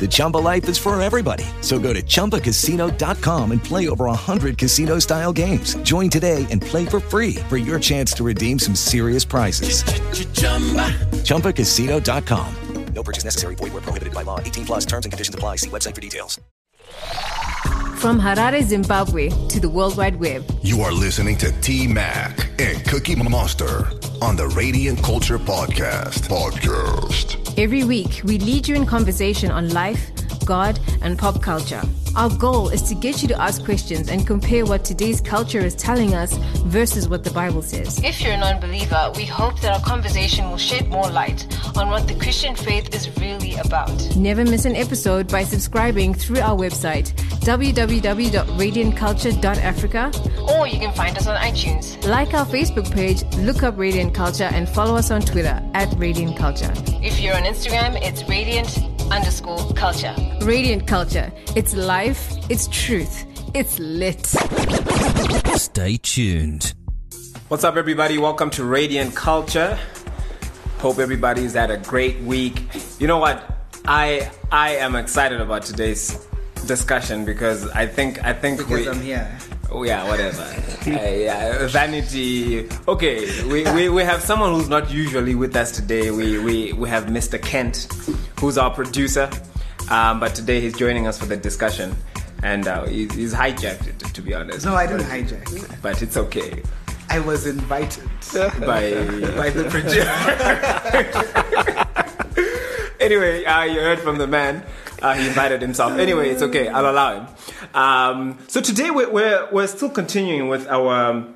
The Chumba life is for everybody. So go to ChumbaCasino.com and play over 100 casino style games. Join today and play for free for your chance to redeem some serious prizes. ChumbaCasino.com. No purchase necessary. Void where prohibited by law. 18 plus terms and conditions apply. See website for details. From Harare, Zimbabwe to the World Wide Web. You are listening to T Mac and Cookie Monster on the Radiant Culture Podcast. Podcast. Every week, we lead you in conversation on life, God, and pop culture. Our goal is to get you to ask questions and compare what today's culture is telling us versus what the Bible says. If you're a non believer, we hope that our conversation will shed more light on what the Christian faith is really about. Never miss an episode by subscribing through our website, www.radiantculture.africa, or you can find us on iTunes. Like our Facebook page, look up Radiant Culture, and follow us on Twitter at Radiant Culture. If you're on Instagram, it's Radiant underscore culture. Radiant Culture. It's life, it's truth, it's lit. Stay tuned. What's up, everybody? Welcome to Radiant Culture. Hope everybody's had a great week. You know what? I I am excited about today's discussion because I think I think Because we, I'm here. Oh yeah, whatever. uh, yeah, vanity. Okay, we, we, we have someone who's not usually with us today. We we, we have Mr. Kent, who's our producer, um, but today he's joining us for the discussion, and uh, he's, he's hijacked it to be honest. No, I didn't hijack. But it's okay. I was invited By by the producer. anyway, uh, you heard from the man. Uh, he invited himself. Anyway, it's okay. I'll allow him. Um, so today we're, we're, we're still continuing with our um,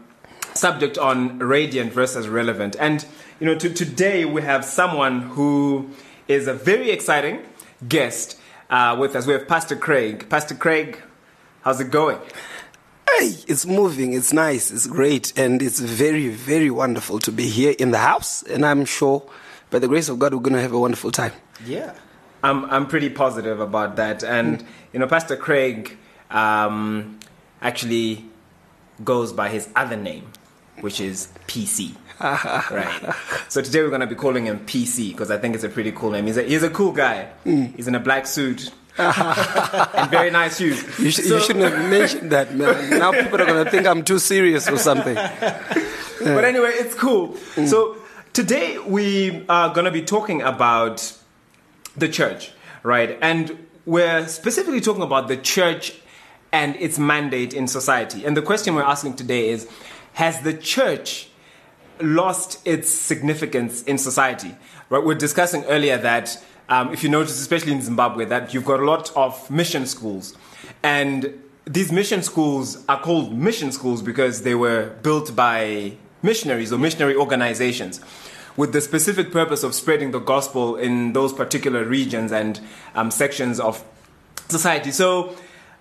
subject on radiant versus relevant. And, you know, to, today we have someone who is a very exciting guest uh, with us. We have Pastor Craig. Pastor Craig, how's it going? Hey, it's moving, it's nice, it's great, and it's very, very wonderful to be here in the house. And I'm sure, by the grace of God, we're going to have a wonderful time. Yeah. I'm, I'm pretty positive about that. And, you know, Pastor Craig um, actually goes by his other name, which is PC. right. So today we're going to be calling him PC because I think it's a pretty cool name. He's a, he's a cool guy. He's in a black suit and very nice shoes. You, sh- So- you shouldn't have mentioned that, man. Now people are going to think I'm too serious or something. but anyway, it's cool. So today we are going to be talking about the church, right? And we're specifically talking about the church and its mandate in society. And the question we're asking today is Has the church lost its significance in society? Right? We're discussing earlier that um, if you notice, especially in Zimbabwe, that you've got a lot of mission schools. And these mission schools are called mission schools because they were built by missionaries or missionary organizations with the specific purpose of spreading the gospel in those particular regions and um, sections of society. So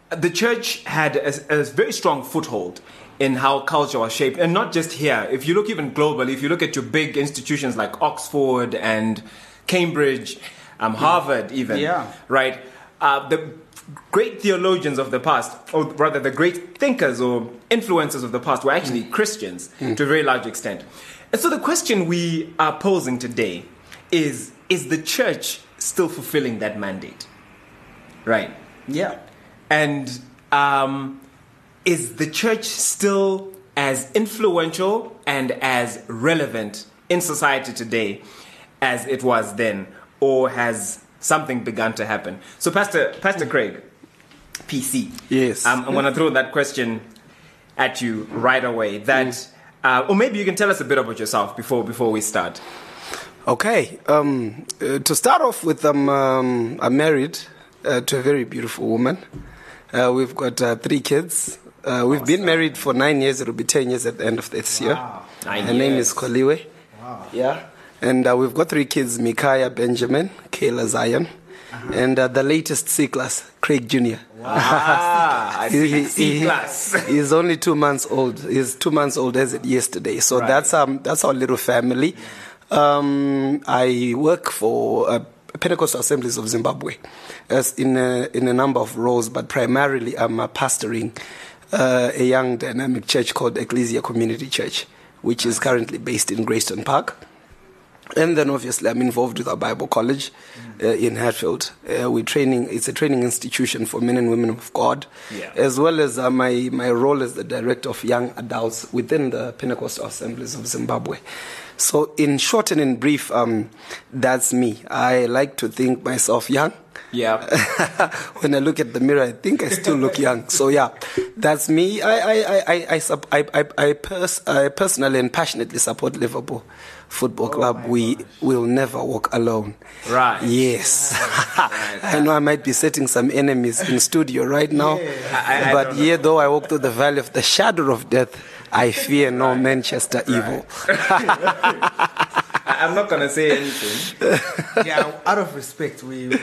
the church had a, a very strong foothold in how culture was shaped, and not just here. If you look even globally, if you look at your big institutions like Oxford and Cambridge, um, Harvard, even, Yeah. right? Uh, the great theologians of the past, or rather the great thinkers or influencers of the past, were actually Christians to a very large extent. And so the question we are posing today is Is the church still fulfilling that mandate? Right. Yeah. And um, is the church still as influential and as relevant in society today as it was then? Or has something begun to happen? So, Pastor, Pastor Craig, PC. Yes. Um, I'm going to throw that question at you right away. That, uh, or maybe you can tell us a bit about yourself before before we start. Okay. Um, uh, to start off with, um, um, I'm married uh, to a very beautiful woman. Uh, we've got uh, three kids. Uh, we've been married for nine years. It'll be ten years at the end of this year. Nine Her name is Koliwe. Wow. Yeah. And uh, we've got three kids: Micaiah Benjamin, Kayla Zion, and uh, the latest C class, Craig Jr. Ah, I see. He- C he- class. He's only two months old. He's two months old as it yesterday. So Right. that's um that's our little family. Um, I work for uh, Pentecostal Assemblies of Zimbabwe, as in a, in a number of roles, but primarily I'm uh, pastoring uh, a young dynamic church called Ecclesia Community Church, which is currently based in Greystone Park. And then obviously I'm involved with our Bible College uh, in Hatfield. Uh, we're training, it's a training institution for men and women of God, Yeah. as well as uh, my, my role as the director of young adults within the Pentecostal Assemblies of Zimbabwe. So in short and in brief, um, that's me. I like to think myself young. Yeah. when I look at the mirror, I think I still look young. So yeah, that's me. I I I I I, I, I, I, pers- I personally and passionately support Liverpool Football oh Club. we will never walk alone. Right. Yes. I know I might be setting some enemies in studio right now, I- I but don't know. yet though I walk through the valley of the shadow of death, I fear no Manchester evil. I- I'm not gonna say anything. yeah, out of respect, we, we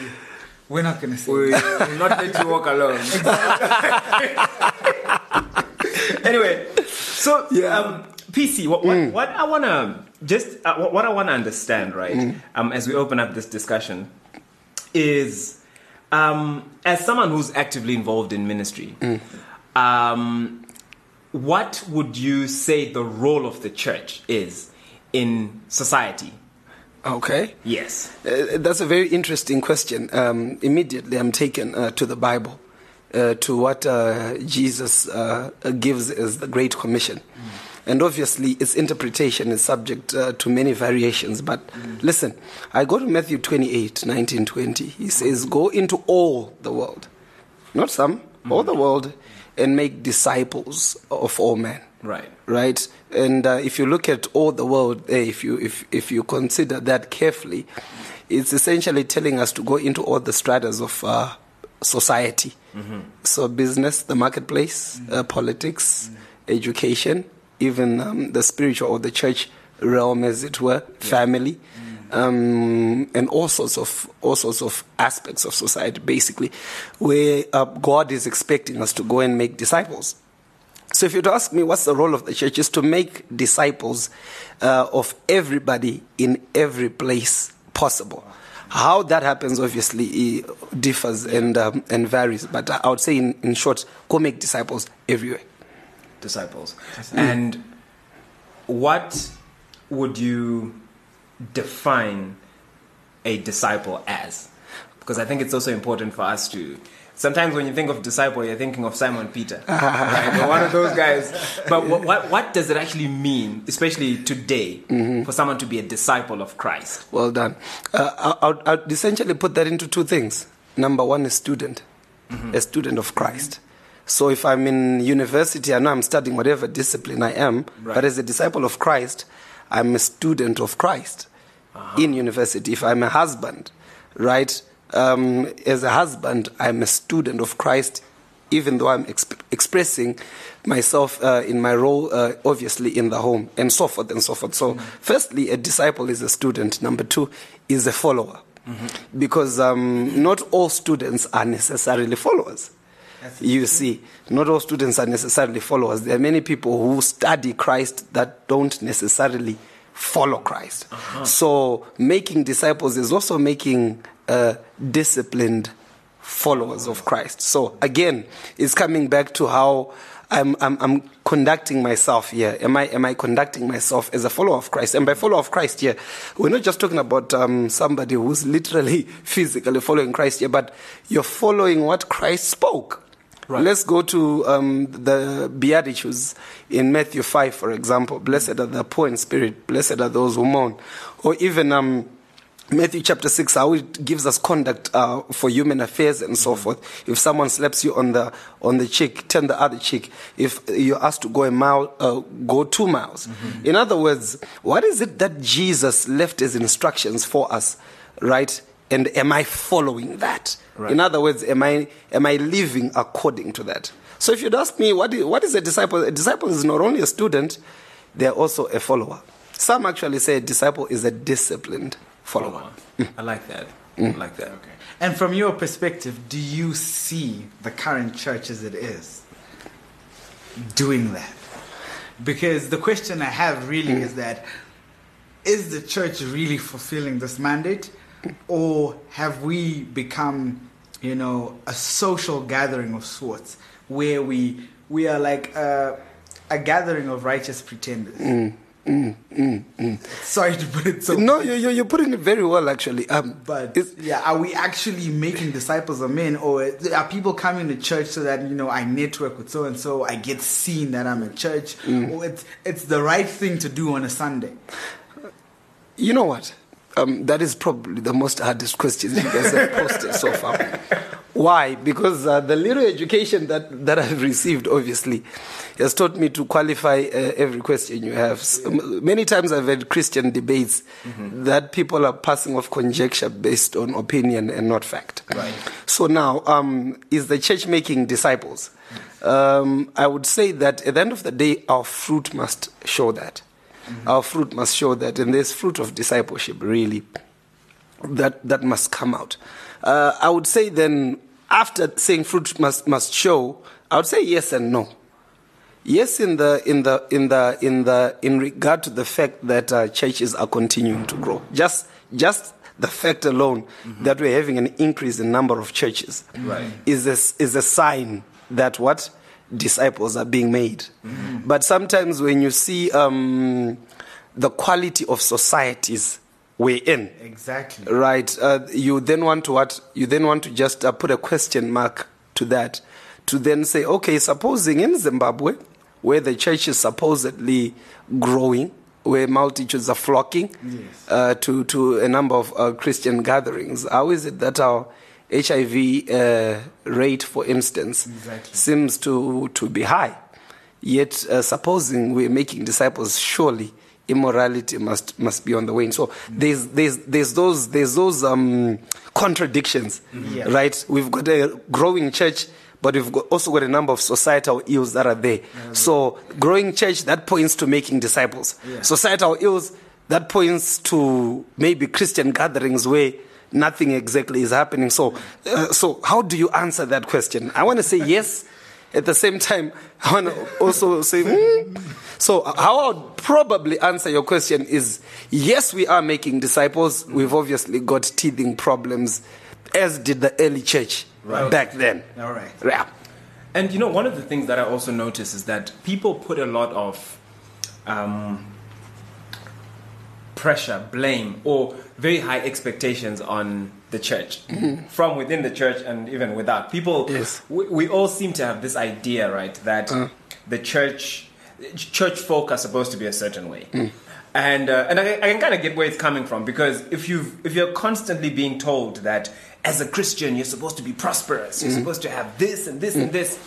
we're not gonna say. We that. will not let you walk alone. anyway, so um, PC, what, what, what I wanna just uh, what, what I wanna understand, right? Um, as we open up this discussion, is um, as someone who's actively involved in ministry, um, what would you say the role of the church is in society? Okay. Yes. Uh, that's a very interesting question. Um, immediately, I'm taken uh, to the Bible, uh, to what uh, Jesus uh, gives as the Great Commission. And obviously, its interpretation is subject uh, to many variations. But listen, I go to Matthew 28 19, 20. He says, Go into all the world, not some, all the world, and make disciples of all men Right. right? And uh, if you look at all the world there, if you if if you consider that carefully, it's essentially telling us to go into all the stratas of uh, society. So business, the marketplace, uh, politics, education, even um, the spiritual or the church realm, as it were, family. Um, and all sorts of all sorts of aspects of society, basically, where uh, God is expecting us to go and make disciples. So, if you'd ask me what's the role of the church, is to make disciples uh, of everybody in every place possible. How that happens obviously differs and um, and varies, but I would say in, in short, go make disciples everywhere. disciples. And what would you define a disciple as? Because I think it's also important for us to. Sometimes when you think of disciple, you're thinking of Simon Peter, right? One of those guys. But what, what, what does it actually mean, especially today, mm-hmm. for someone to be a disciple of Christ? Well done. Uh, I, I'd, I'd essentially put that into two things. Number one is student, mm-hmm. a student of Christ. So if I'm in university, I know I'm studying whatever discipline I am, Right. but as a disciple of Christ, I'm a student of Christ uh-huh. in university. If I'm a husband, right, um, as a husband, I'm a student of Christ, even though I'm exp- expressing myself uh, in my role, uh, obviously in the home, and so forth and so forth. So, firstly, a disciple is a student. Number two is a follower, because um, not all students are necessarily followers. You see, not all students are necessarily followers. There are many people who study Christ that don't necessarily follow Christ. So, making disciples is also making uh, disciplined followers of Christ. So, again, it's coming back to how I'm, I'm, I'm conducting myself here. Am I, am I conducting myself as a follower of Christ? And by follower of Christ here, we're not just talking about um, somebody who's literally physically following Christ here, but you're following what Christ spoke. Let's go to um, the Beatitudes in Matthew 5, for example. Blessed are the poor in spirit, blessed are those who mourn. Or even um, Matthew chapter 6, how it gives us conduct uh, for human affairs and so forth. If someone slaps you on the, on the cheek, turn the other cheek. If you're asked to go a mile, uh, go two miles. In other words, what is it that Jesus left as instructions for us, right? And am I following that? Right. In other words, am I, am I living according to that? So if you'd ask me, what is, what is a disciple? A disciple is not only a student, they're also a follower. Some actually say a disciple is a disciplined follower. I like that. I like that. Okay. And from your perspective, do you see the current church as it is doing that? Because the question I have really is that is the church really fulfilling this mandate? Or have we become, you know, a social gathering of sorts where we we are like a, a gathering of righteous pretenders? Mm, mm, mm, mm. Sorry to put it so. No, you, you, you're putting it very well, actually. Um, But yeah, are we actually making disciples of men, or are people coming to church so that you know I network with so and so, I get seen that I'm in church, Mm. or it's it's the right thing to do on a Sunday? You know what? Um, that is probably the most hardest question you guys have posted so far. Why? Because uh, the little education that, that I've received, obviously, has taught me to qualify uh, every question you have. S- m- many times I've had Christian debates that people are passing off conjecture based on opinion and not fact. Right. So now, um, is the church making disciples? Um, I would say that at the end of the day, our fruit must show that. Our fruit must show that, and there's fruit of discipleship really that that must come out. Uh, I would say then, after saying fruit must must show, I would say yes and no. Yes, in the in the in the in the in regard to the fact that uh, churches are continuing to grow. Just just the fact alone that we're having an increase in number of churches Right. is a, is a sign that what disciples are being made. But sometimes when you see um, the quality of societies we're in, Exactly. right? Uh, you then want to what? You then want to just uh, put a question mark to that, to then say, okay, supposing in Zimbabwe, where the church is supposedly growing, where multitudes are flocking uh, to to a number of uh, Christian gatherings, how is it that our HIV uh, rate, for instance, Exactly. seems to to be high? Yet, uh, supposing we're making disciples, surely immorality must must be on the wane. So there's there's there's those there's those um, contradictions, Yeah. right? We've got a growing church, but we've got, also got a number of societal ills that are there. So growing church that points to making disciples. Yeah. Societal ills that points to maybe Christian gatherings where nothing exactly is happening. So uh, so how do you answer that question? I want to say yes. At the same time, I want to also say, hmm. so how I would probably answer your question is yes, we are making disciples. We've obviously got teething problems, as did the early church Right. back then. All right. Yeah. And you know, one of the things that I also notice is that people put a lot of um, pressure, blame, or very high expectations on the church. From within the church and even without. People, Yes. we, we all seem to have this idea, right, that the church, church folk are supposed to be a certain way. And uh, and I, I can kind of get where it's coming from because if you if you're constantly being told that as a Christian you're supposed to be prosperous, you're supposed to have this and this and this,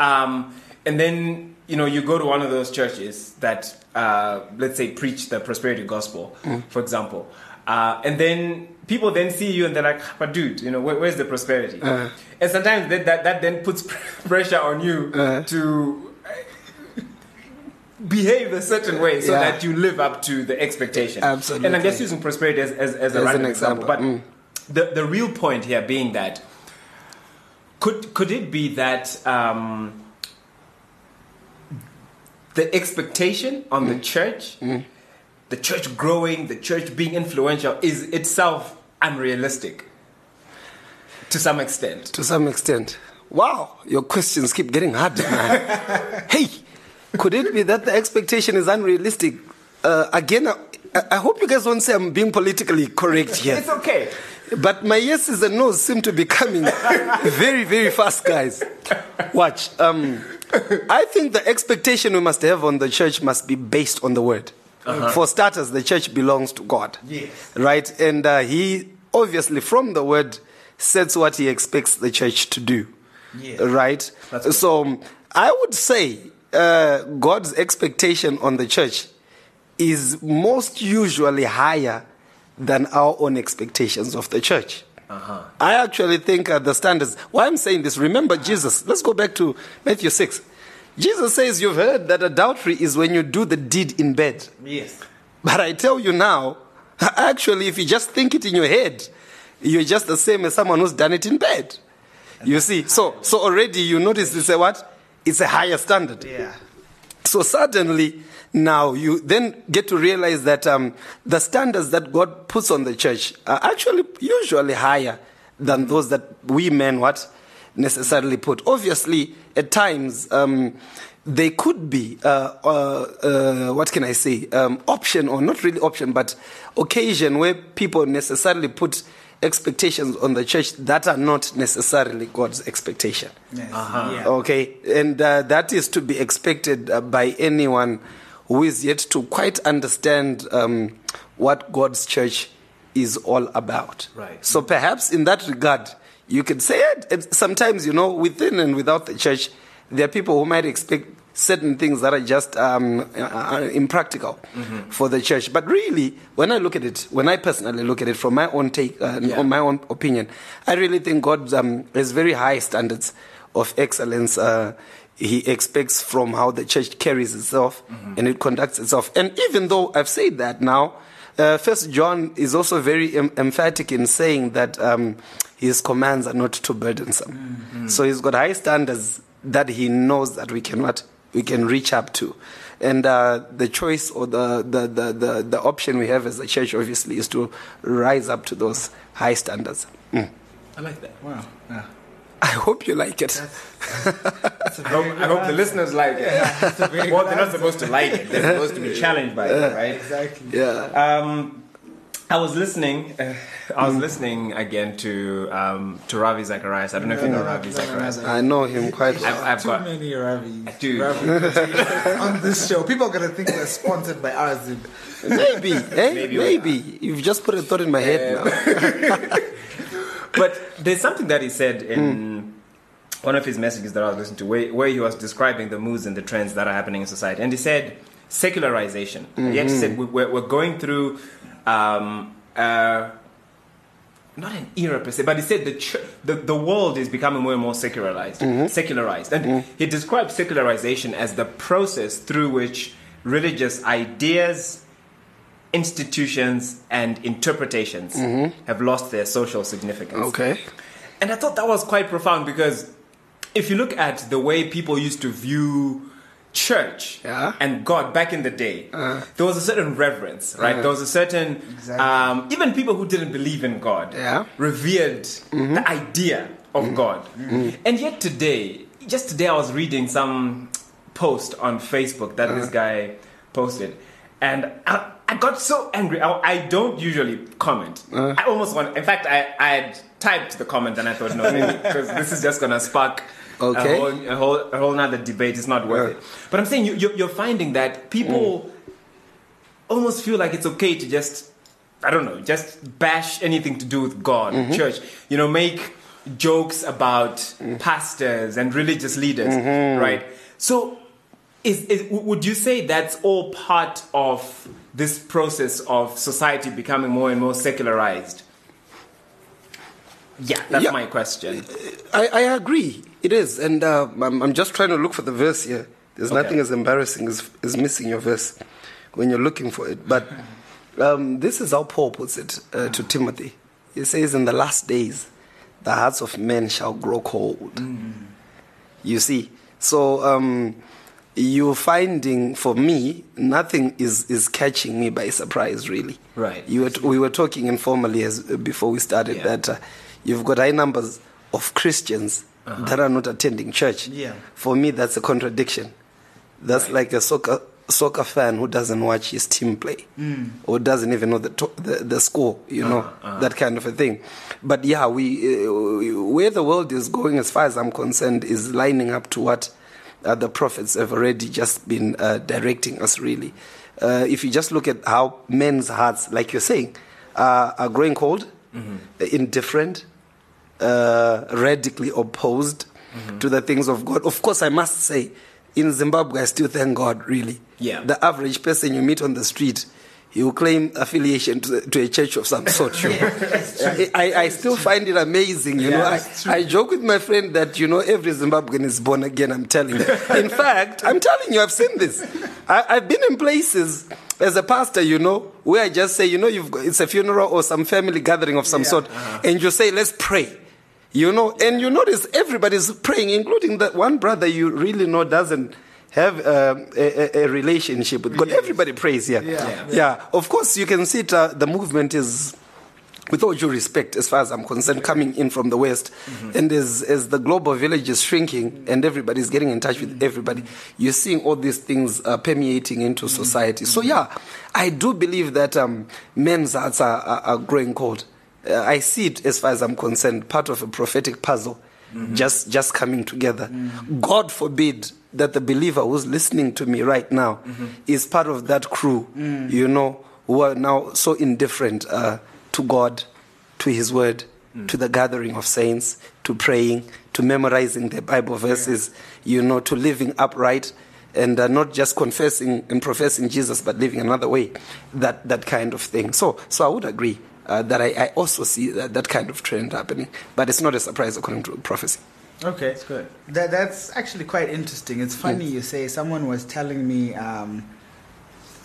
um, and then you know you go to one of those churches that uh, let's say preach the prosperity gospel, for example, uh, and then people then see you and they're like, but dude, you know where, where's the prosperity? Uh. and sometimes that, that that then puts pressure on you to behave a certain way so Yeah. that you live up to the expectation. Absolutely. And I'm just using prosperity as, as, as a As random an example. example. Mm. But the, the real point here being that could could it be that um, the expectation on Mm. the church, the church growing, the church being influential, is itself unrealistic to some extent? To some extent. Wow, your questions keep getting harder, man. hey, could it be that the expectation is unrealistic? Uh, again, I, I hope you guys won't say I'm being politically correct here. It's okay. But my yeses and nos seem to be coming very, very fast, guys. Watch. Um, I think the expectation we must have on the church must be based on the word. Uh-huh. For starters, the church belongs to God. Yes. Right? And uh, he obviously, from the word, sets what he expects the church to do. Yes. Right? So I would say uh, God's expectation on the church is most usually higher than our own expectations of the church. Uh-huh. I actually think uh, the standards. Why I'm saying this, remember Jesus. Let's go back to Matthew 6. Jesus says, You've heard that adultery is when you do the deed in bed. Yes. But I tell you now, actually, if you just think it in your head, you're just the same as someone who's done it in bed. You see, so so already you notice it's a what? It's a higher standard. Yeah. So suddenly, now you then get to realize that um, the standards that God puts on the church are actually usually higher than those that we men what necessarily put. Obviously, at times um, they could be uh, uh, uh, what can I say um, option or not really option, but occasion where people necessarily put expectations on the church that are not necessarily God's expectation. Yes. Uh-huh. Okay, and uh, that is to be expected uh, by anyone who is yet to quite understand um, what God's church is all about. Right. So perhaps in that regard, you could say it. Sometimes, you know, within and without the church, there are people who might expect certain things that are just um, uh, impractical for the church. But really, when I look at it, when I personally look at it from my own take, uh, Yeah. on my own opinion, I really think God um, has very high standards of excellence. Uh, he expects from how the church carries itself and it conducts itself. And even though I've said that now, uh, First John is also very em- emphatic in saying that um, his commands are not too burdensome. So he's got high standards that he knows that we can what we can reach up to. And uh, the choice or the, the, the, the, the option we have as a church, obviously, is to rise up to those high standards. Mm. I like that. Wow. Yeah. I hope you like it. I hope, I hope the listeners like it. well, they're not supposed to like it. They're supposed to be challenged by it, right? Exactly. Yeah. Um, I was listening. Uh, I was listening again to um, to Ravi Zacharias. I don't know if you know Ravi Zacharias. I know him quite well. I've, I've Too got many Ravi. Dude. Ravi on this show. People are gonna think we're sponsored by ours. Maybe, eh? Maybe Maybe. You've just put a thought in my head now. But there's something that he said in one of his messages that I was listening to, where, where he was describing the moods and the trends that are happening in society, and he said secularization. He actually said we- we're, we're going through um, uh, not an era per se, but he said the, ch- the the world is becoming more and more secularized, secularized, and he described secularization as the process through which religious ideas institutions and interpretations have lost their social significance. Okay. And I thought that was quite profound because if you look at the way people used to view church Yeah. and God back in the day, uh-huh. there was a certain reverence, right? Uh-huh. There was a certain, um, even people who didn't believe in God Yeah. revered mm-hmm. the idea of mm-hmm. God. Mm-hmm. And yet today, just today, I was reading some post on Facebook that this uh-huh. guy posted, and I, I got so angry. I, I don't usually comment. I almost want. In fact, I I had typed the comment, and I thought, no, because this is just gonna spark. Okay. A whole, a whole, a whole debate. It's not worth it. But I'm saying you, you're, you're finding that people almost feel like it's okay to just, I don't know, just bash anything to do with God, mm-hmm. church. You know, make jokes about pastors and religious leaders, mm-hmm. right? So, is, is, would you say that's all part of this process of society becoming more and more secularized? Yeah, that's Yeah. my question. I, I agree. It is. And uh, I'm, I'm just trying to look for the verse here. There's Okay. nothing as embarrassing as, as missing your verse when you're looking for it. But um, this is how Paul puts it uh, to Timothy. He says, In the last days, the hearts of men shall grow cold. You see? So um, you're finding, for me, nothing is, is catching me by surprise, really. Right. You were t- we were talking informally as, before we started Yeah. that uh, you've got high numbers of Christians that are not attending church. Yeah. For me, that's a contradiction. That's like a soccer soccer fan who doesn't watch his team play or doesn't even know the, to- the the score. You know that kind of a thing. But yeah, we uh, where the world is going, as far as I'm concerned, is lining up to what uh, the prophets have already just been uh, directing us really. uh, if you just look at how men's hearts, like you're saying, uh, are growing cold, Mm-hmm. indifferent, uh, radically opposed Mm-hmm. to the things of God. Of course, I must say, in Zimbabwe, I still thank God, really. Yeah. The average person you meet on the street, he will claim affiliation to, to a church of some sort. You know. I, I still find it amazing. You know, I, I joke with my friend that you know every Zimbabwean is born again. I'm telling you. In fact, I'm telling you, I've seen this. I, I've been in places as a pastor, you know, where I just say, you know, you've got, it's a funeral or some family gathering of some sort, and you say, let's pray. You know, and you notice everybody's praying, including that one brother you really know doesn't have um, a, a, a relationship with God. Everybody prays, yeah. Yeah. yeah. Of course, you can see it, uh, the movement is with all due respect, as far as I'm concerned, coming in from the West, and as, as the global village is shrinking and everybody's getting in touch with everybody, you're seeing all these things uh, permeating into society. So, yeah, I do believe that um, men's hearts are, are, are growing cold. I see it, as far as I'm concerned, part of a prophetic puzzle. Just, just coming together. God forbid that the believer who's listening to me right now is part of that crew, you know, who are now so indifferent uh, to God, to His Word, to the gathering of saints, to praying, to memorizing the Bible verses, you know, to living upright and uh, not just confessing and professing Jesus, but living another way, that, that kind of thing. So, so I would agree uh, that I, I also see that, that kind of trend happening, but it's not a surprise according to prophecy. Okay, that's good. That, that's actually quite interesting. It's funny you say someone was telling me um,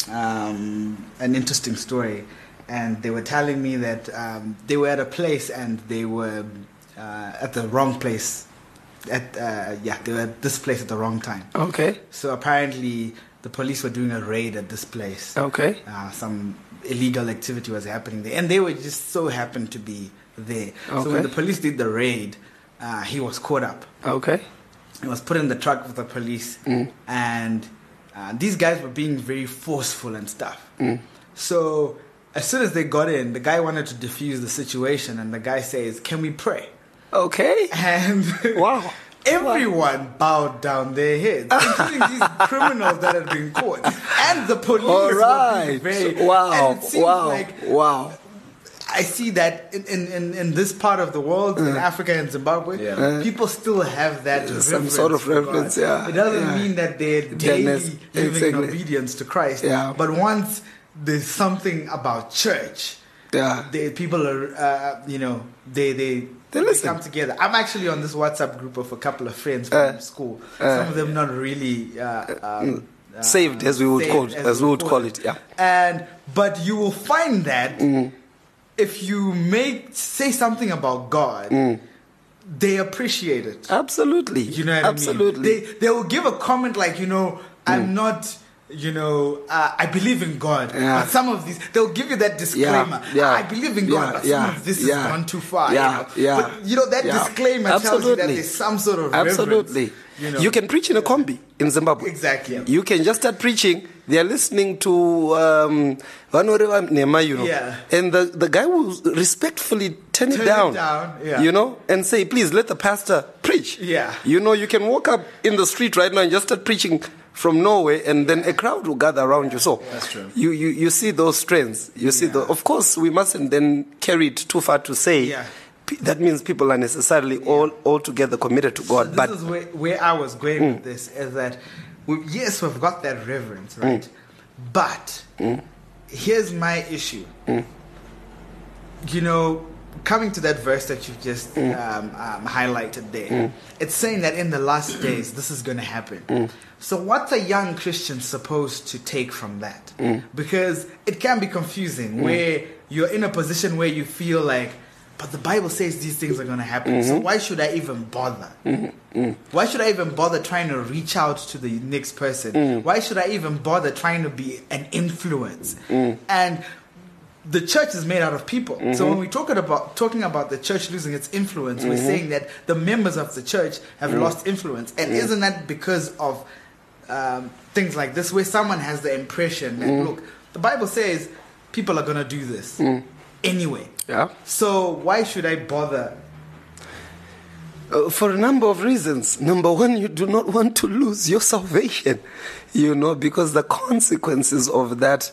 um, an interesting story, and they were telling me that um, they were at a place and they were uh, at the wrong place. At uh, yeah, they were at this place at the wrong time. Okay. So apparently, the police were doing a raid at this place. Okay. Uh, some illegal activity was happening there, and they were just so happened to be there. So when the police did the raid, uh, he was caught up. Okay. He was put in the truck with the police, and uh, these guys were being very forceful and stuff. So as soon as they got in, the guy wanted to defuse the situation, and the guy says, "Can we pray?" Okay. And wow. Everyone bowed down their heads, including these criminals that had been caught, and the police. All were right. being very, Wow. And it Wow. like wow. I see that in, in, in, in this part of the world, in Africa and Zimbabwe, Yeah. people still have that Some sort of for God. reverence, yeah. It doesn't Yeah. mean that they're daily Dennis, living in exactly. obedience to Christ. Yeah. But once there's something about church, Yeah. they, people are, uh, you know, they they. They they listen. come together. I'm actually on this WhatsApp group of a couple of friends from Uh, school. uh, Some of them not really uh, um, uh, Saved, as we would saved, call it, as we would call it, yeah. And but you will find that Mm. if you make say something about God, Mm. they appreciate it. Absolutely. You know what Absolutely. I mean? They they will give a comment like, you know, I'm not. You know, uh, I believe in God, Yeah. but some of these they'll give you that disclaimer. yeah, I believe in God, yeah, but yeah, some of this yeah, has gone too far. yeah, you know? yeah, But you know that yeah. disclaimer tells you that Absolutely. there's some sort of Absolutely. reverence, you know, You can preach in a combi in Zimbabwe. Exactly. You can just start preaching. They are listening to um, Nema, you know. Yeah. And the, the guy will respectfully turn, Turn it it down. down, yeah. You know, and say, please let the pastor preach. Yeah. You know, you can walk up in the street right now and just start preaching from Norway, and then a crowd will gather around you. So That's true. You, you, you see those trends. You see the. Of course, we mustn't then carry it too far to say. Yeah. That means people are necessarily all altogether committed to God, this but is where, where I was going with mm. this is that we, yes, we've got that reverence, mm. right? But mm. here's my issue. You know, coming to that verse that you've just um, um, highlighted there, it's saying that in the last days this is going to happen. So, what's a young Christian supposed to take from that? Because it can be confusing where you're in a position where you feel like, but the Bible says these things are going to happen. So, mm-hmm. why should I even bother? Mm-hmm. Mm. Why should I even bother trying to reach out to the next person? Mm. Why should I even bother trying to be an influence? Mm. And the church is made out of people. So mm-hmm. when we talk about talking about the church losing its influence, we're saying that the members of the church have lost influence. And isn't that because of um, things like this, where someone has the impression that look, the Bible says people are going to do this anyway. yeah. So why should I bother Uh, for a number of reasons. Number one, you do not want to lose your salvation, you know, because the consequences of that,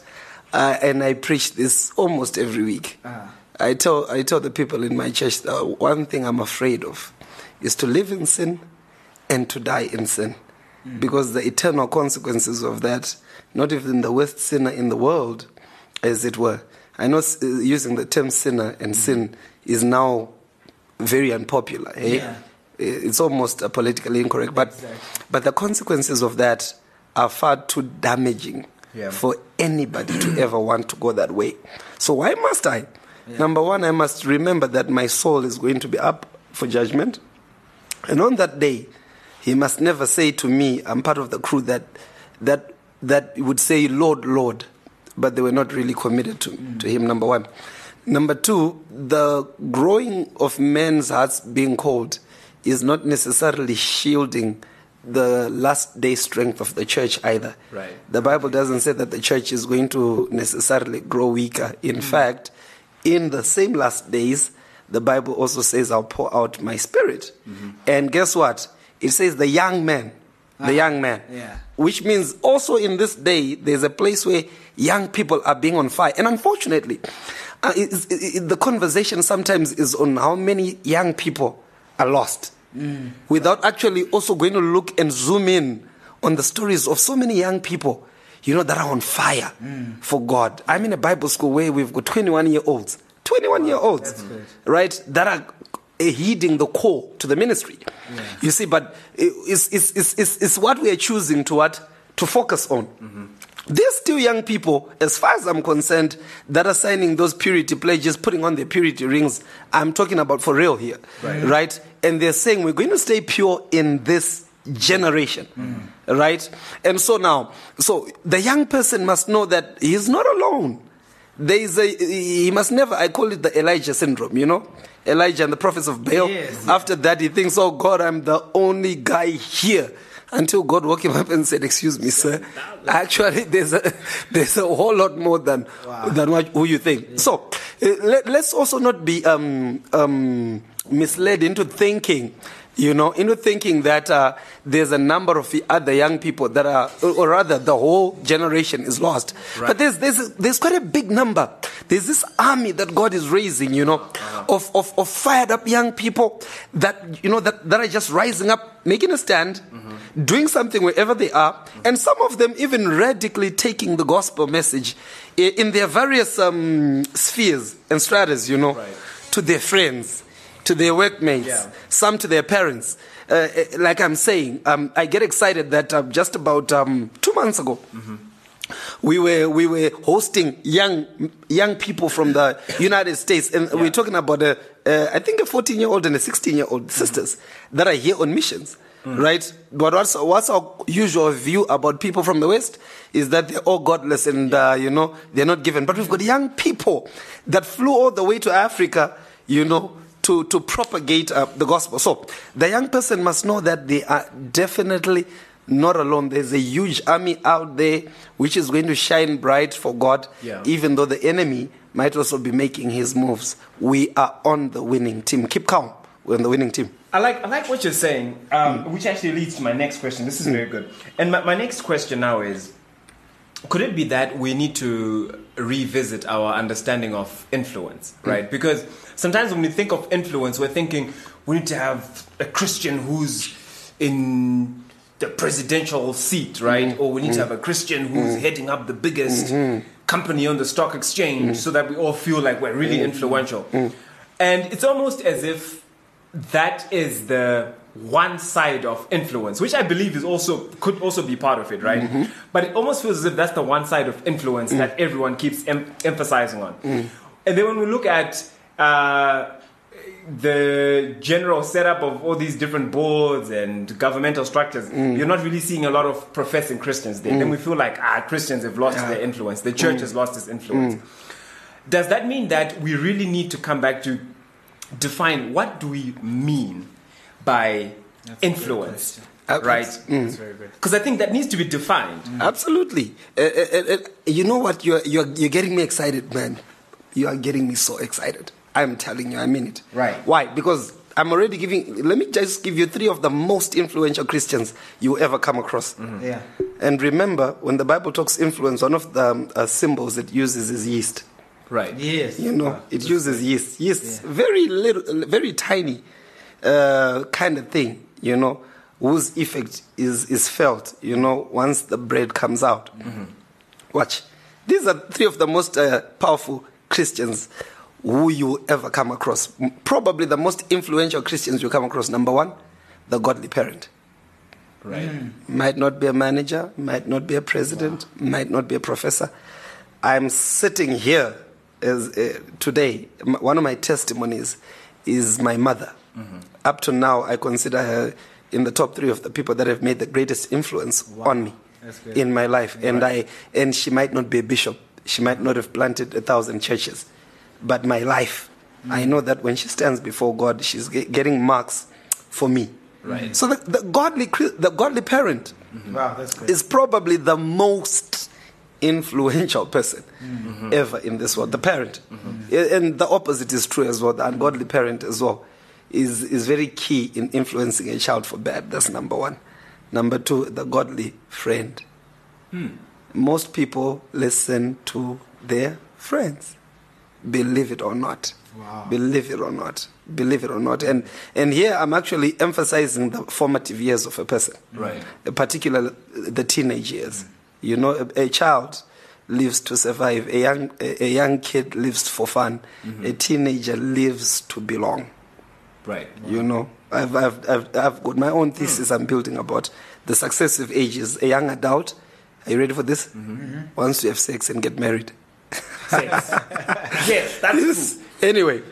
uh, and I preach this almost every week. Ah. I tell I tell the people in my church uh, one thing I'm afraid of is to live in sin and to die in sin, because the eternal consequences of that, not even the worst sinner in the world, as it were. I know uh, using the term sinner and sin is now very unpopular. Eh? Yeah. It's almost uh, politically incorrect, but but the consequences of that are far too damaging Yeah. for anybody to ever want to go that way. So why must I? Number one, I must remember that my soul is going to be up for judgment, and on that day, he must never say to me, "I'm part of the crew that that that would say, Lord, Lord," but they were not really committed to, to him. Number one. Number two, the growing of men's hearts being cold is not necessarily shielding the last day strength of the church either. Right. The Bible doesn't say that the church is going to necessarily grow weaker. In mm. fact, in the same last days, the Bible also says, I'll pour out my spirit. Mm-hmm. And guess what? It says the young man, the ah, young man. yeah. Which means also in this day, there's a place where young people are being on fire. And unfortunately, uh, it- it- the conversation sometimes is on how many young people are lost without actually also going to look and zoom in on the stories of so many young people, you know, that are on fire for God. I'm in a Bible school where we've got 21 year olds, 21 year olds, right, that are uh, heeding the call to the ministry. You see, but it's, it's, it's, it's, it's what we are choosing to what? To focus on. There's two young people, as far as I'm concerned, that are signing those purity pledges, putting on their purity rings. I'm talking about for real here, right? And they're saying we're going to stay pure in this generation, hmm. right? And so now, so the young person must know that he's not alone. There is a, he must never, I call it the Elijah syndrome, you know? Elijah and the prophets of Baal. Yes. After that, he thinks, oh God, I'm the only guy here. Until God woke him up and said, "Excuse me, sir. Actually, there's a there's a whole lot more than than what who you think." So uh, let, let's also not be um, um, misled into thinking, you know, into thinking that uh, there's a number of other young people that are, or rather, the whole generation is lost. But there's there's there's quite a big number. There's this army that God is raising, you know, of, of, of fired up young people that you know that, that are just rising up, making a stand, doing something wherever they are, and some of them even radically taking the gospel message in their various um, spheres and stratas, you know, to their friends, to their workmates, Yeah. some to their parents. Uh, uh, like I'm saying, um, I get excited that uh, just about um, two months ago, we were we were hosting young young people from the United States, and we're talking about a uh, I think a 14 year old and a 16 year old sisters that are here on missions, right? But what's what's our usual view about people from the West is that they're all godless and uh, you know they're not given. But we've got young people that flew all the way to Africa, you know. To, to propagate uh, the gospel. So the young person must know that they are definitely not alone. There's a huge army out there which is going to shine bright for God, Yeah. even though the enemy might also be making his moves. We are on the winning team. Keep calm. We're on the winning team. I like I like what you're saying, um, which actually leads to my next question. This is very good. And my, my next question now is: Could it be that we need to revisit our understanding of influence, right? Because sometimes when we think of influence, we're thinking we need to have a Christian who's in the presidential seat, right? Mm-hmm. Or we need to mm-hmm. have a Christian who's mm-hmm. heading up the biggest company on the stock exchange so that we all feel like we're really influential. And it's almost as if that is the one side of influence, which I believe is also could also be part of it, right? But it almost feels as if that's the one side of influence mm. that everyone keeps em- emphasizing on. Mm. And then when we look at uh, the general setup of all these different boards and governmental structures, you're not really seeing a lot of professing Christians there. Then we feel like ah, Christians have lost their influence. The church has lost its influence. Does that mean that we really need to come back to define what do we mean by influence? Right? That's very good. Because I think that needs to be defined. Absolutely. Uh, uh, uh, uh, you know what? You're, you're, you're getting me excited, man. You are getting me so excited. I'm telling you, I mean it. Right. Why? Because I'm already giving. Let me just give you three of the most influential Christians you ever come across. Yeah. And remember, when the Bible talks influence, one of the um, uh, symbols it uses is yeast. Right. Yes. You know, it uses yeast. Yeast, very little, very tiny uh, kind of thing. You know, whose effect is is felt. You know, once the bread comes out. Watch. These are three of the most uh, powerful Christians who you ever come across. Probably the most influential Christians you come across. Number one, the godly parent. Right. Might not be a manager, might not be a president, might not be a professor. I'm sitting here as, uh, today. M- One of my testimonies is my mother. Up to now, I consider her in the top three of the people that have made the greatest influence on me in my life. And I and she might not be a bishop. She might not have planted a thousand churches, but my life, I know that when she stands before God, she's ge- getting marks for me. Right. So the, the godly the godly parent mm-hmm. Wow, that's good. is probably the most influential person mm-hmm. ever in this world. The mm-hmm. parent, A- and the opposite is true as well. The ungodly parent as well is is very key in influencing a child for bad. That's number one. Number two, the godly friend. Hmm. Most people listen to their friends, believe it or not. Wow. Believe it or not. Believe it or not. And and here I'm actually emphasizing the formative years of a person Right. particularly the teenage years. You know, a, a child lives to survive. A young a, a young kid lives for fun. Mm-hmm. A teenager lives to belong. Right. You know, I've, I've, I've, I've got my own thesis I'm building about the successive ages. A young adult, are you ready for this? Mm-hmm. Wants to have sex and get married. yes, that's Yes. Anyway,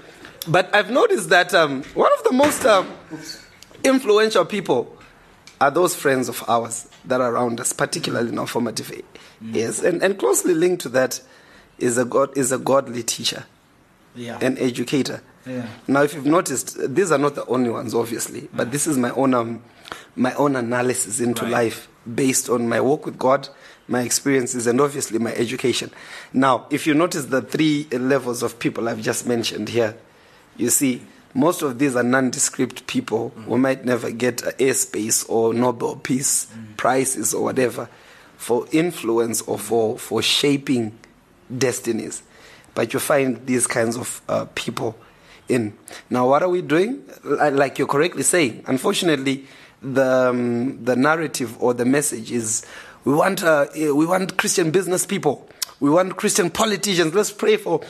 but I've noticed that um, one of the most um, influential people are those friends of ours that are around us, particularly in our formative years, and, and closely linked to that is a god is a godly teacher, Yeah. an educator. Yeah. Now, if you've noticed, these are not the only ones, obviously, but this is my own um, my own analysis into Right. life based on my work with God, my experiences, and obviously my education. Now, if you notice the three levels of people I've just mentioned here, you see, most of these are nondescript people who might never get a airspace or Nobel Peace Prizes or whatever for influence or for, for shaping destinies. But you find these kinds of uh, people in. Now, what are we doing? Like you're correctly saying, unfortunately, the, um, the narrative or the message is we want, uh, eh, we want Christian business people, we want Christian politicians. Let's pray for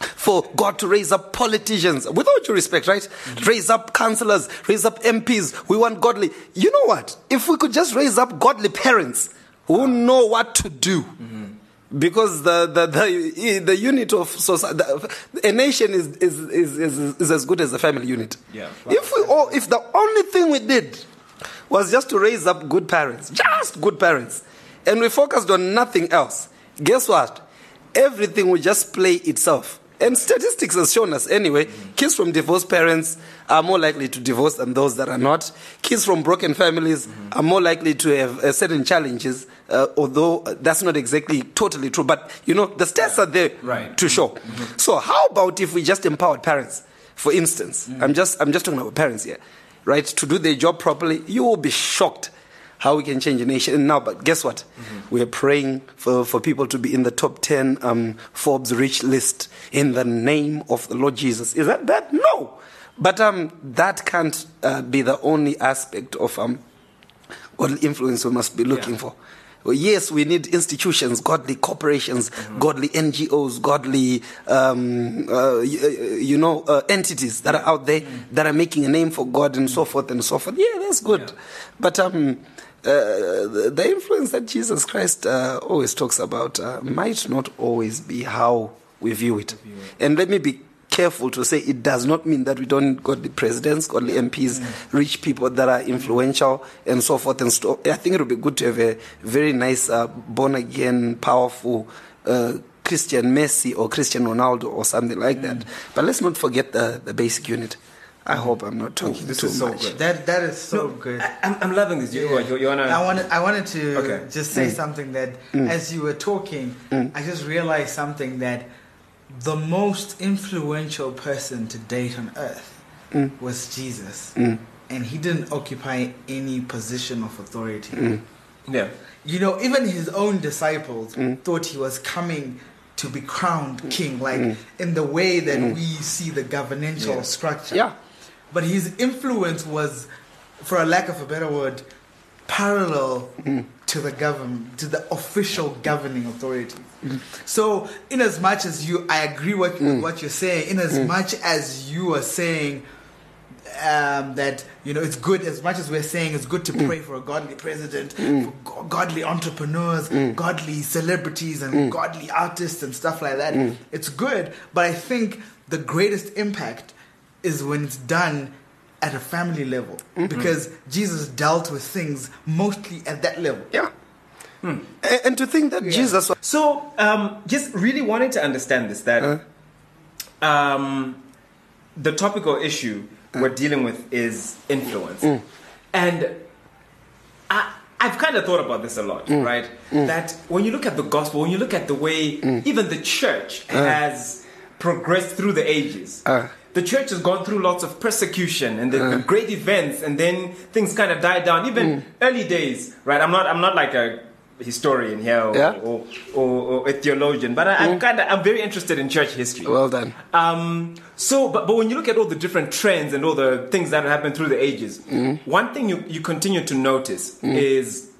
for God to raise up politicians, with all due respect, right? Raise up councillors, raise up MPs. We want godly. You know what? If we could just raise up godly parents who know what to do. Because the, the, the, the unit of society, a nation is, is, is, is, is as good as a family unit. Yeah. If we all, if the only thing we did was just to raise up good parents, just good parents, and we focused on nothing else, guess what? Everything will just play itself. And statistics has shown us anyway, kids from divorced parents are more likely to divorce than those that are not. Kids from broken families are more likely to have uh, certain challenges, uh, although uh, that's not exactly totally true. But you know, the stats are there Right. to show. So how about if we just empowered parents? For instance, I'm just I'm just talking about parents here, right? To do their job properly, you will be shocked how we can change a nation. And now, but guess what? We're praying for, for people to be in the top 10 um, Forbes rich list in the name of the Lord Jesus. Is that bad? No. But um, that can't uh, be the only aspect of um, godly influence we must be looking for. Yes, we need institutions, godly corporations, godly NGOs, godly, um, uh, you, you know, uh, entities that are out there that are making a name for God and so forth and so forth. Yeah, that's good. But um, uh, the, the influence that Jesus Christ uh, always talks about uh, might not always be how we view it. And let me be careful to say it does not mean that we don't got the presidents, got the MPs, rich people that are influential and so forth and so. I think it would be good to have a very nice, uh, born again, powerful uh, Christian Messi or Christian Ronaldo or something like that. But let's not forget the, the basic unit. I hope I'm not talking this too is so much. good. That that is so good. I, I'm, I'm loving this. You, you, you wanna? I wanted I wanted to Okay. just say Mm. something that as you were talking, I just realized something that the most influential person to date on earth was Jesus, Mm. and he didn't occupy any position of authority. Mm. Yeah. You know, even his own disciples Mm. thought he was coming to be crowned king, like in the way that Mm. we see the governmental Yeah. structure. Yeah. But his influence was, for a lack of a better word, parallel Mm. to the government, to the official governing authority. So, in as much as you, I agree with Mm. what you're saying. In as much as you are saying um, that you know it's good, as much as we're saying it's good to Mm. pray for a godly president, for go- godly entrepreneurs, godly celebrities, and godly artists and stuff like that. Mm. It's good, but I think the greatest impact is when it's done at a family level Mm-hmm. because Jesus dealt with things mostly at that level. Yeah. Hmm. And, and to think that Jesus was. So, um, just really wanting to understand this that uh-huh. um, the topical issue uh-huh. we're dealing with is influence. Mm. And I, I've kind of thought about this a lot, mm. right? Mm. That when you look at the gospel, when you look at the way even the church uh-huh. has progressed through the ages, the church has gone through lots of persecution and the, the great events, and then things kind of died down. Even early days, right? I'm not, I'm not like a historian here or, Yeah. or, or, or a theologian, but I, I'm mm. kind of, I'm very interested in church history. Well done. Um, so, but, but when you look at all the different trends and all the things that have happened through the ages, mm. one thing you, you continue to notice mm. is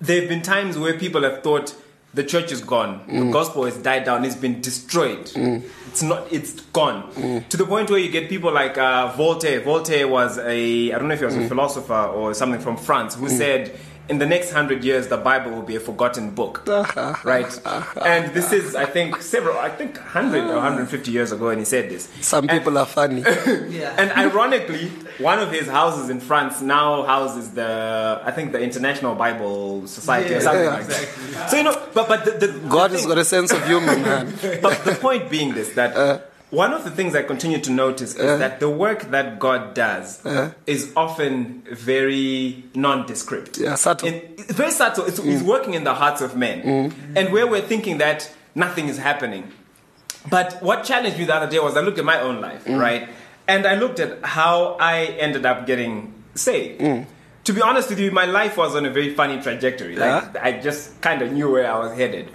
there have been times where people have thought the church is gone, the gospel has died down, it's been destroyed. It's not, it's gone. To the point where you get people like uh, Voltaire. Voltaire was a, I don't know if he was a philosopher or something from France, who said, in the next hundred years, the Bible will be a forgotten book, right? And this is, I think, several, I think, hundred or hundred fifty years ago, and he said this. Some people are funny. yeah. And ironically, one of his houses in France now houses the, I think, the International Bible Society or Yeah, something yeah, like that. So you know, but but the, the God the has got a sense of humor, man. but the point being this that uh. One of the things I continue to notice is uh-huh. that the work that God does uh-huh. is often very nondescript. Yeah, subtle. It's very subtle. It's, He's mm. working in the hearts of men, mm. and where we're thinking that nothing is happening. But what challenged me the other day was I looked at my own life, mm. right, and I looked at how I ended up getting saved. To be honest with you, my life was on a very funny trajectory. Like uh-huh. I just kind of knew where I was headed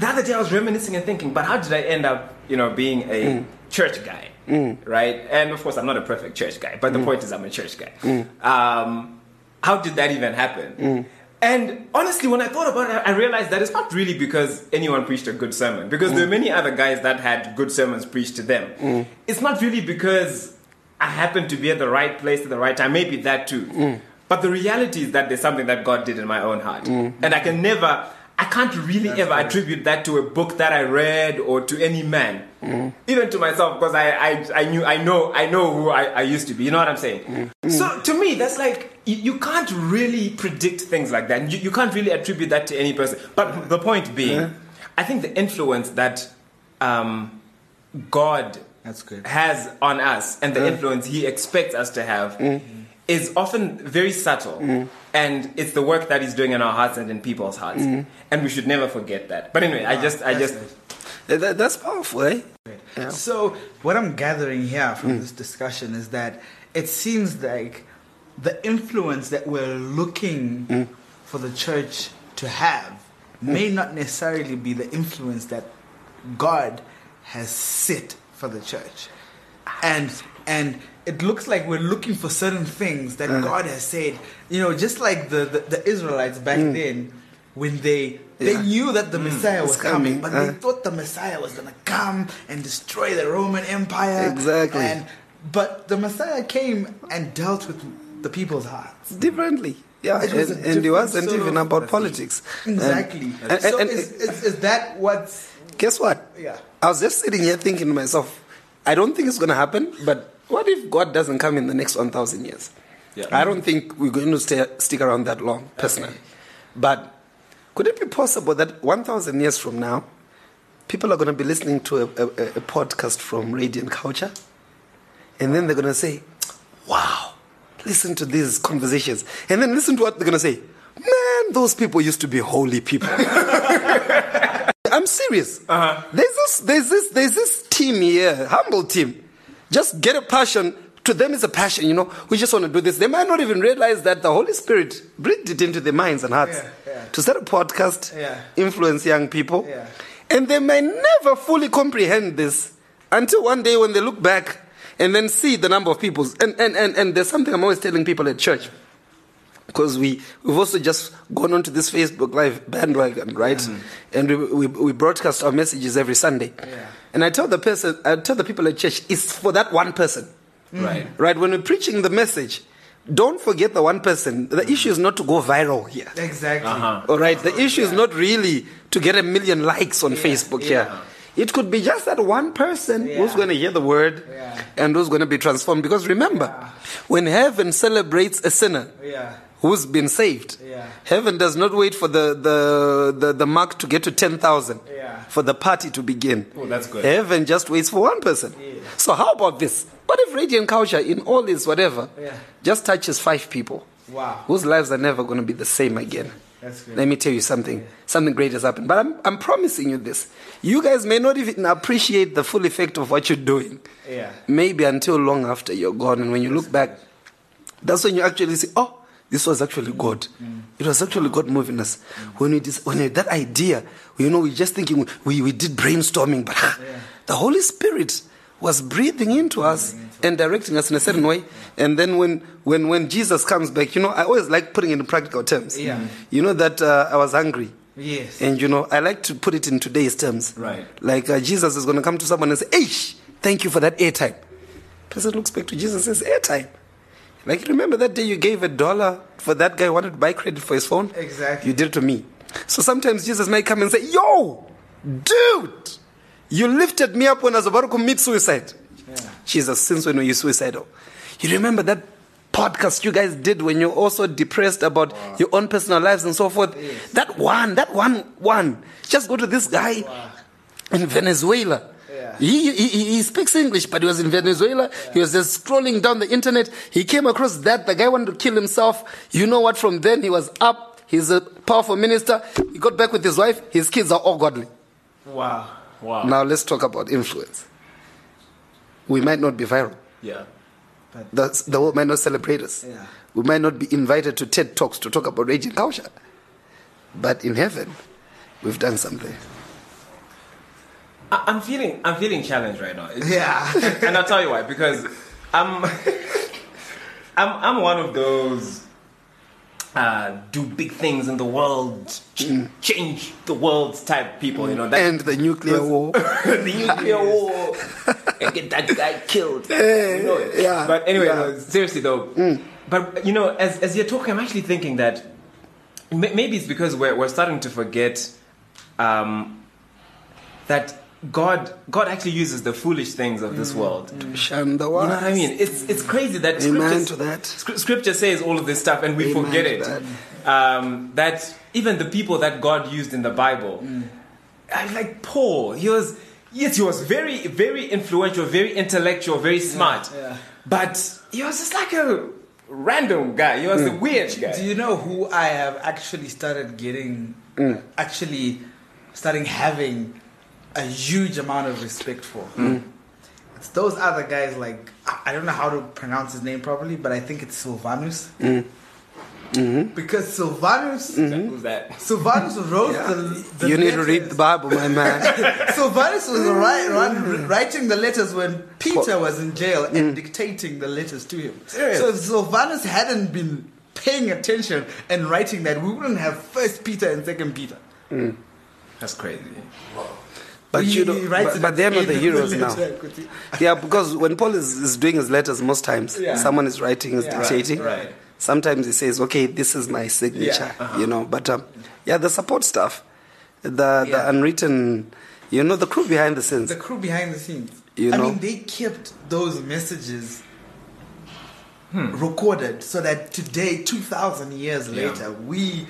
the other day I was reminiscing and thinking, but how did I end up, you know, being a mm. church guy, mm. right? And of course, I'm not a perfect church guy, but the mm. point is, I'm a church guy. Um, how did that even happen? And honestly, when I thought about it, I realized that it's not really because anyone preached a good sermon, because there are many other guys that had good sermons preached to them. It's not really because I happened to be at the right place at the right time, maybe that too. But the reality is that there's something that God did in my own heart. And I can never, I can't really ever attribute that to a book that I read or to any man. Mm. Even to myself, because I, I, I knew, I know, I know who I, I used to be. You know what I'm saying? Mm. So mm. to me, that's like, you, you can't really predict things like that. You, you can't really attribute that to any person. But the point being, I think the influence that um, God That's good. has on us and the influence He expects us to have is often very subtle. Mm. And it's the work that He's doing in our hearts and in people's hearts. Mm. And we should never forget that. But anyway, I ah, just, I just, good. That- that's powerful, eh? So, what I'm gathering here from mm. this discussion is that it seems like the influence that we're looking for the church to have may not necessarily be the influence that God has set for the church. And and it looks like we're looking for certain things that uh. God has said. You know, just like the, the, the Israelites back mm. then when they they Yeah. knew that the mm. Messiah was coming, coming, but uh. they thought the Messiah was gonna come and destroy the Roman Empire. Exactly. And but the Messiah came and dealt with the people's hearts. Differently. Yeah, It and, and it wasn't even about politics. Exactly. And, and, so and- is, is, is that what's guess what? Yeah. I was just sitting here thinking to myself, I don't think it's going to happen, but what if God doesn't come in the next 1,000 years? Yeah. I don't think we're going to stay, stick around that long, personally. But could it be possible that 1,000 years from now, people are going to be listening to a, a, a podcast from Radiant Culture? And then they're going to say, wow, listen to these conversations. And then listen to what they're going to say. Man, those people used to be holy people. I'm serious. Uh-huh. There's this, there's this, there's this team here, humble team. Just get a passion to them it's a passion, you know. We just want to do this. They might not even realize that the Holy Spirit breathed it into their minds and hearts Yeah, yeah. to start a podcast, Yeah. influence young people. And they may never fully comprehend this until one day when they look back and then see the number of people. And, and, and, and there's something I'm always telling people at church. Because we, we've also just gone onto this Facebook Live bandwagon, right? And we, we, we broadcast our messages every Sunday. And I tell the person, I tell the people at church, it's for that one person. Right. Right? When we're preaching the message, don't forget the one person. The issue is not to go viral here. Exactly. Uh-huh. All right. The issue is not really to get a million likes on Facebook here. It could be just that one person who's going to hear the word and who's going to be transformed. Because remember, when heaven celebrates a sinner Yeah. Who's been saved, Yeah. heaven does not wait for the, the, the, the mark to get to 10,000 Yeah. for the party to begin. Oh, that's good. Heaven just waits for one person. So, how about this? What if Radiant Culture, in all its whatever, Yeah. just touches five people Wow. whose lives are never going to be the same again? That's. Let me tell you something. Something great has happened. But I'm, I'm promising you this. You guys may not even appreciate the full effect of what you're doing. Yeah. Maybe until long after you're gone. And when you look back, that's when you actually say, oh, this was actually God. It was actually God moving us. When we dis- when we, that idea, you know, we're just thinking we, we did brainstorming, but the Holy Spirit was breathing into us and directing us in a certain way. And then when, when, when Jesus comes back, you know, I always like putting it in practical terms. Yeah. You know that uh, I was hungry. Yes. And you know, I like to put it in today's terms. Right. Like uh, Jesus is going to come to someone and say, Hey, thank you for that airtime. Person looks back to Jesus and says, Airtime. Like, remember that day you gave a dollar for that guy who wanted to buy credit for his phone? Exactly. You did it to me. So sometimes Jesus might come and say, Yo, dude, you lifted me up when I was about to commit suicide. Jesus, since when were you suicidal? You remember that podcast you guys did when you're also depressed about your own personal lives and so forth? That one, that one, one. Just go to this guy in Venezuela. He, he, he speaks English, but he was in Venezuela. He was just scrolling down the internet. He came across that. The guy wanted to kill himself. You know what? From then, he was up. He's a powerful minister. He got back with his wife. His kids are all godly. Wow. Wow. Now, let's talk about influence. We might not be viral. Yeah. The, the world might not celebrate us. Yeah. We might not be invited to TED Talks to talk about Radiant Culture. But in heaven, we've done something. I- I'm feeling I'm feeling challenged right now. It's- Yeah. and I'll tell you why. Because I'm I'm I'm one of those uh, do big things in the world, ch- change the world type people. You know that End the nuclear war. the nuclear war and get that guy killed. You know? yeah, But anyway, yeah. no, seriously though. But you know, as as you're talking, I'm actually thinking that ma- maybe it's because we're we're starting to forget um, that God God actually uses the foolish things of this world. Shun the You know what I mean? It's it's crazy that Amen scripture, to that. scripture says all of this stuff and we Amen forget it. that. Um, that even the people that God used in the Bible, uh, like Paul, he was yes, he was very very influential, very intellectual, very smart, yeah. but he was just like a random guy. He was a weird guy. Do you know who I have actually started getting, actually starting having a huge amount of respect for? Hmm. It's those other guys like, I I don't know how to pronounce his name properly, but I think it's Silvanus. Hmm. Mm-hmm. Because Silvanus, mm-hmm. Who's that? Silvanus wrote the, the you need to read the Bible, my man. Silvanus was write, run, writing the letters when Peter was in jail and mm. dictating the letters to him. Serious? So if Silvanus hadn't been paying attention and writing that, we wouldn't have First Peter and Second Peter. Mm. That's crazy. But He- you know, but, but they're not the heroes now. could you- Yeah, because when Paul is, is doing his letters, most times Yeah. someone is writing, is Yeah. dictating. Right, right. Sometimes he says, "Okay, this is my signature," Yeah. you know. But um, yeah, the support stuff, the the unwritten, you know, the crew behind the scenes. The crew behind the scenes. You I know? mean, they kept those messages recorded so that today, 2,000 years later, we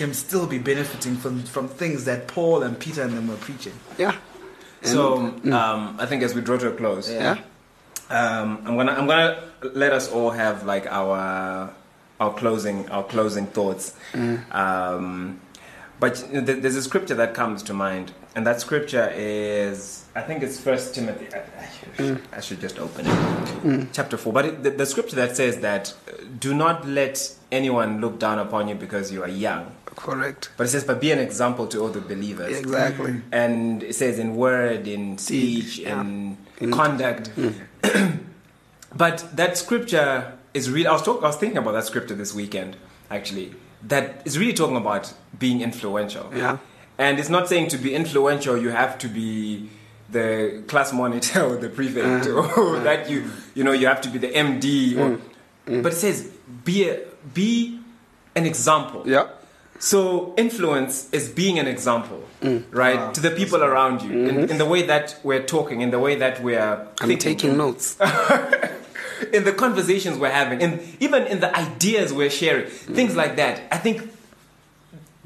can still be benefiting from, from things that Paul and Peter and them were preaching. yeah. So um, I think as we draw to a close, Yeah. um, I'm gonna I'm gonna let us all have like our our closing our closing thoughts. Um, But you know, there- there's a scripture that comes to mind, and that scripture is, I think it's First Timothy. I, I should, mm. I should just open it, mm. chapter four. But it, the, the scripture that says that, uh, "Do not let anyone look down upon you because you are young." Correct. But it says, "But be an example to all the believers." Exactly. And it says in word, in speech, in mm. conduct. but that scripture is really. I was talk, I was thinking about that scripture this weekend, actually. That is really talking about being influential. Yeah. And it's not saying to be influential you have to be the class monitor or the prefect mm. or mm. that you you know you have to be the MD. Or, mm. But it says be a, be an example. Yeah. So influence is being an example, right, Wow. to the people around you in, mm-hmm. in the way that we're talking, in the way that we're I'm thinking, taking notes. in the conversations we're having, in even in the ideas we're sharing, things like that. I think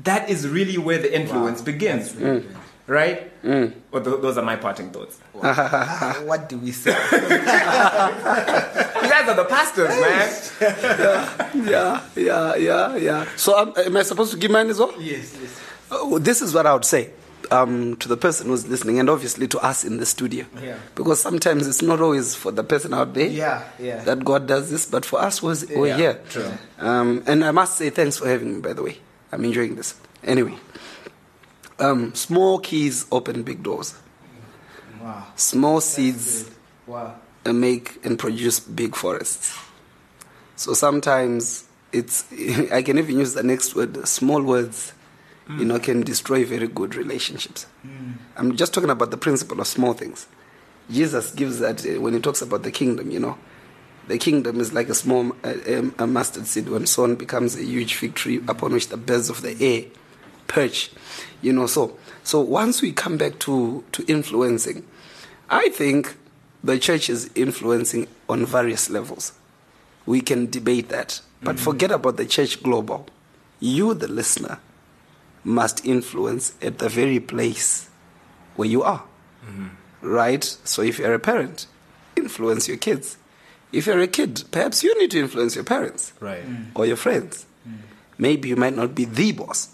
that is really where the influence begins, right? Well, th- those are my parting thoughts. what do we say? You guys are the pastors, man. yeah, yeah, yeah, yeah. So um, am I supposed to give mine as well? yes, yes. Uh, this is what I would say um, to the person who's listening, and obviously to us in the studio. Yeah. Because sometimes it's not always for the person out there Yeah, yeah. that God does this, but for us we're Yeah, here. true. Um, and I must say thanks for having me, by the way. I'm enjoying this. Anyway, um, small keys open big doors. Wow. Small seeds Wow. uh, make and produce big forests. So sometimes it's, I can even use the next word, small words, you know, can destroy very good relationships. I'm just talking about the principle of small things. Jesus gives that uh, when he talks about the kingdom, you know. The kingdom is like a small um, a mustard seed when sown becomes a huge fig tree upon which the birds of the air perch. You know, so so once we come back to, to influencing, I think the church is influencing on various levels. We can debate that. But forget about the church global. You, the listener, must influence at the very place where you are. Right? So if you're a parent, influence your kids. If you're a kid, perhaps you need to influence your parents Right. or your friends. Maybe you might not be the boss,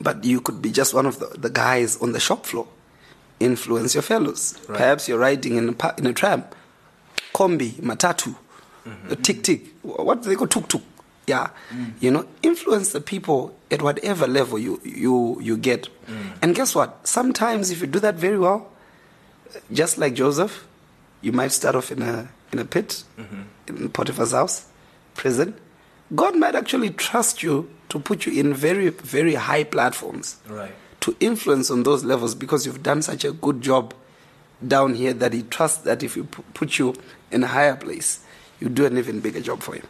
but you could be just one of the, the guys on the shop floor. Influence your fellows. Right. Perhaps you're riding in a, in a tram, kombi, matatu, mm-hmm. a tick tick. What do they call tuk tuk? Yeah, mm. you know, influence the people at whatever level you you you get. Mm. And guess what? Sometimes if you do that very well, just like Joseph, you might start off in a in a pit, in Potiphar's house, prison. God might actually trust you to put you in very very high platforms Right. to influence on those levels because you've done such a good job down here that he trusts that if you pu- put you in a higher place, you do an even bigger job for him.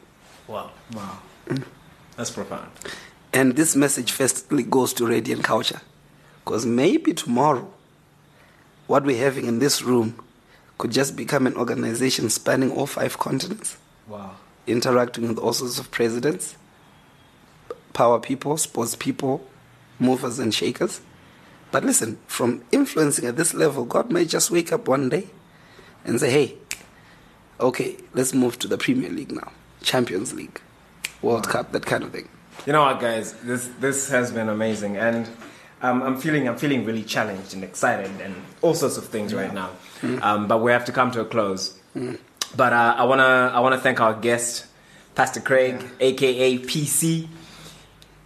Wow. Wow. Mm. That's profound. And this message firstly goes to Radiant Culture. Because maybe tomorrow, what we're having in this room could just become an organization spanning all five continents, Wow. interacting with all sorts of presidents, power people, sports people, movers and shakers. But listen, from influencing at this level, God may just wake up one day and say, hey, okay, let's move to the Premier League now, Champions League, World Cup, that kind of thing. You know what, guys? This this has been amazing, and um, I'm feeling I'm feeling really challenged and excited and all sorts of things right now. Um, but we have to come to a close. But uh, I wanna I wanna thank our guest, Pastor Craig, aka PC.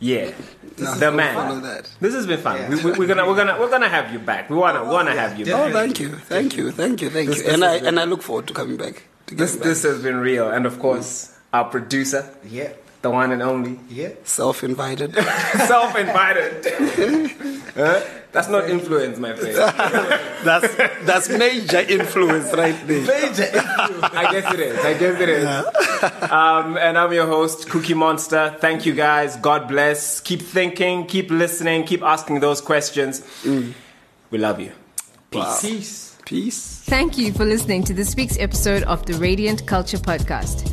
Yeah, No, the man. that. This has been fun. We, we, we're gonna we're gonna we're gonna have you back. We wanna we wanna have you Oh, back. thank you, thank you, thank you, thank This- you. this And I and I look forward to coming back. To This getting this has been real, and of course our producer, Yeah. The one and only, Yeah. self-invited. self-invited. Huh? That's not influence, my friend. that's that's major influence right there. Major influence. I guess it is. I guess it is. Um, and I'm your host, Cookie Monster. Thank you guys. God bless. Keep thinking, keep listening, keep asking those questions. We love you. Peace. Peace. Peace. Thank you for listening to this week's episode of the Radiant Culture Podcast.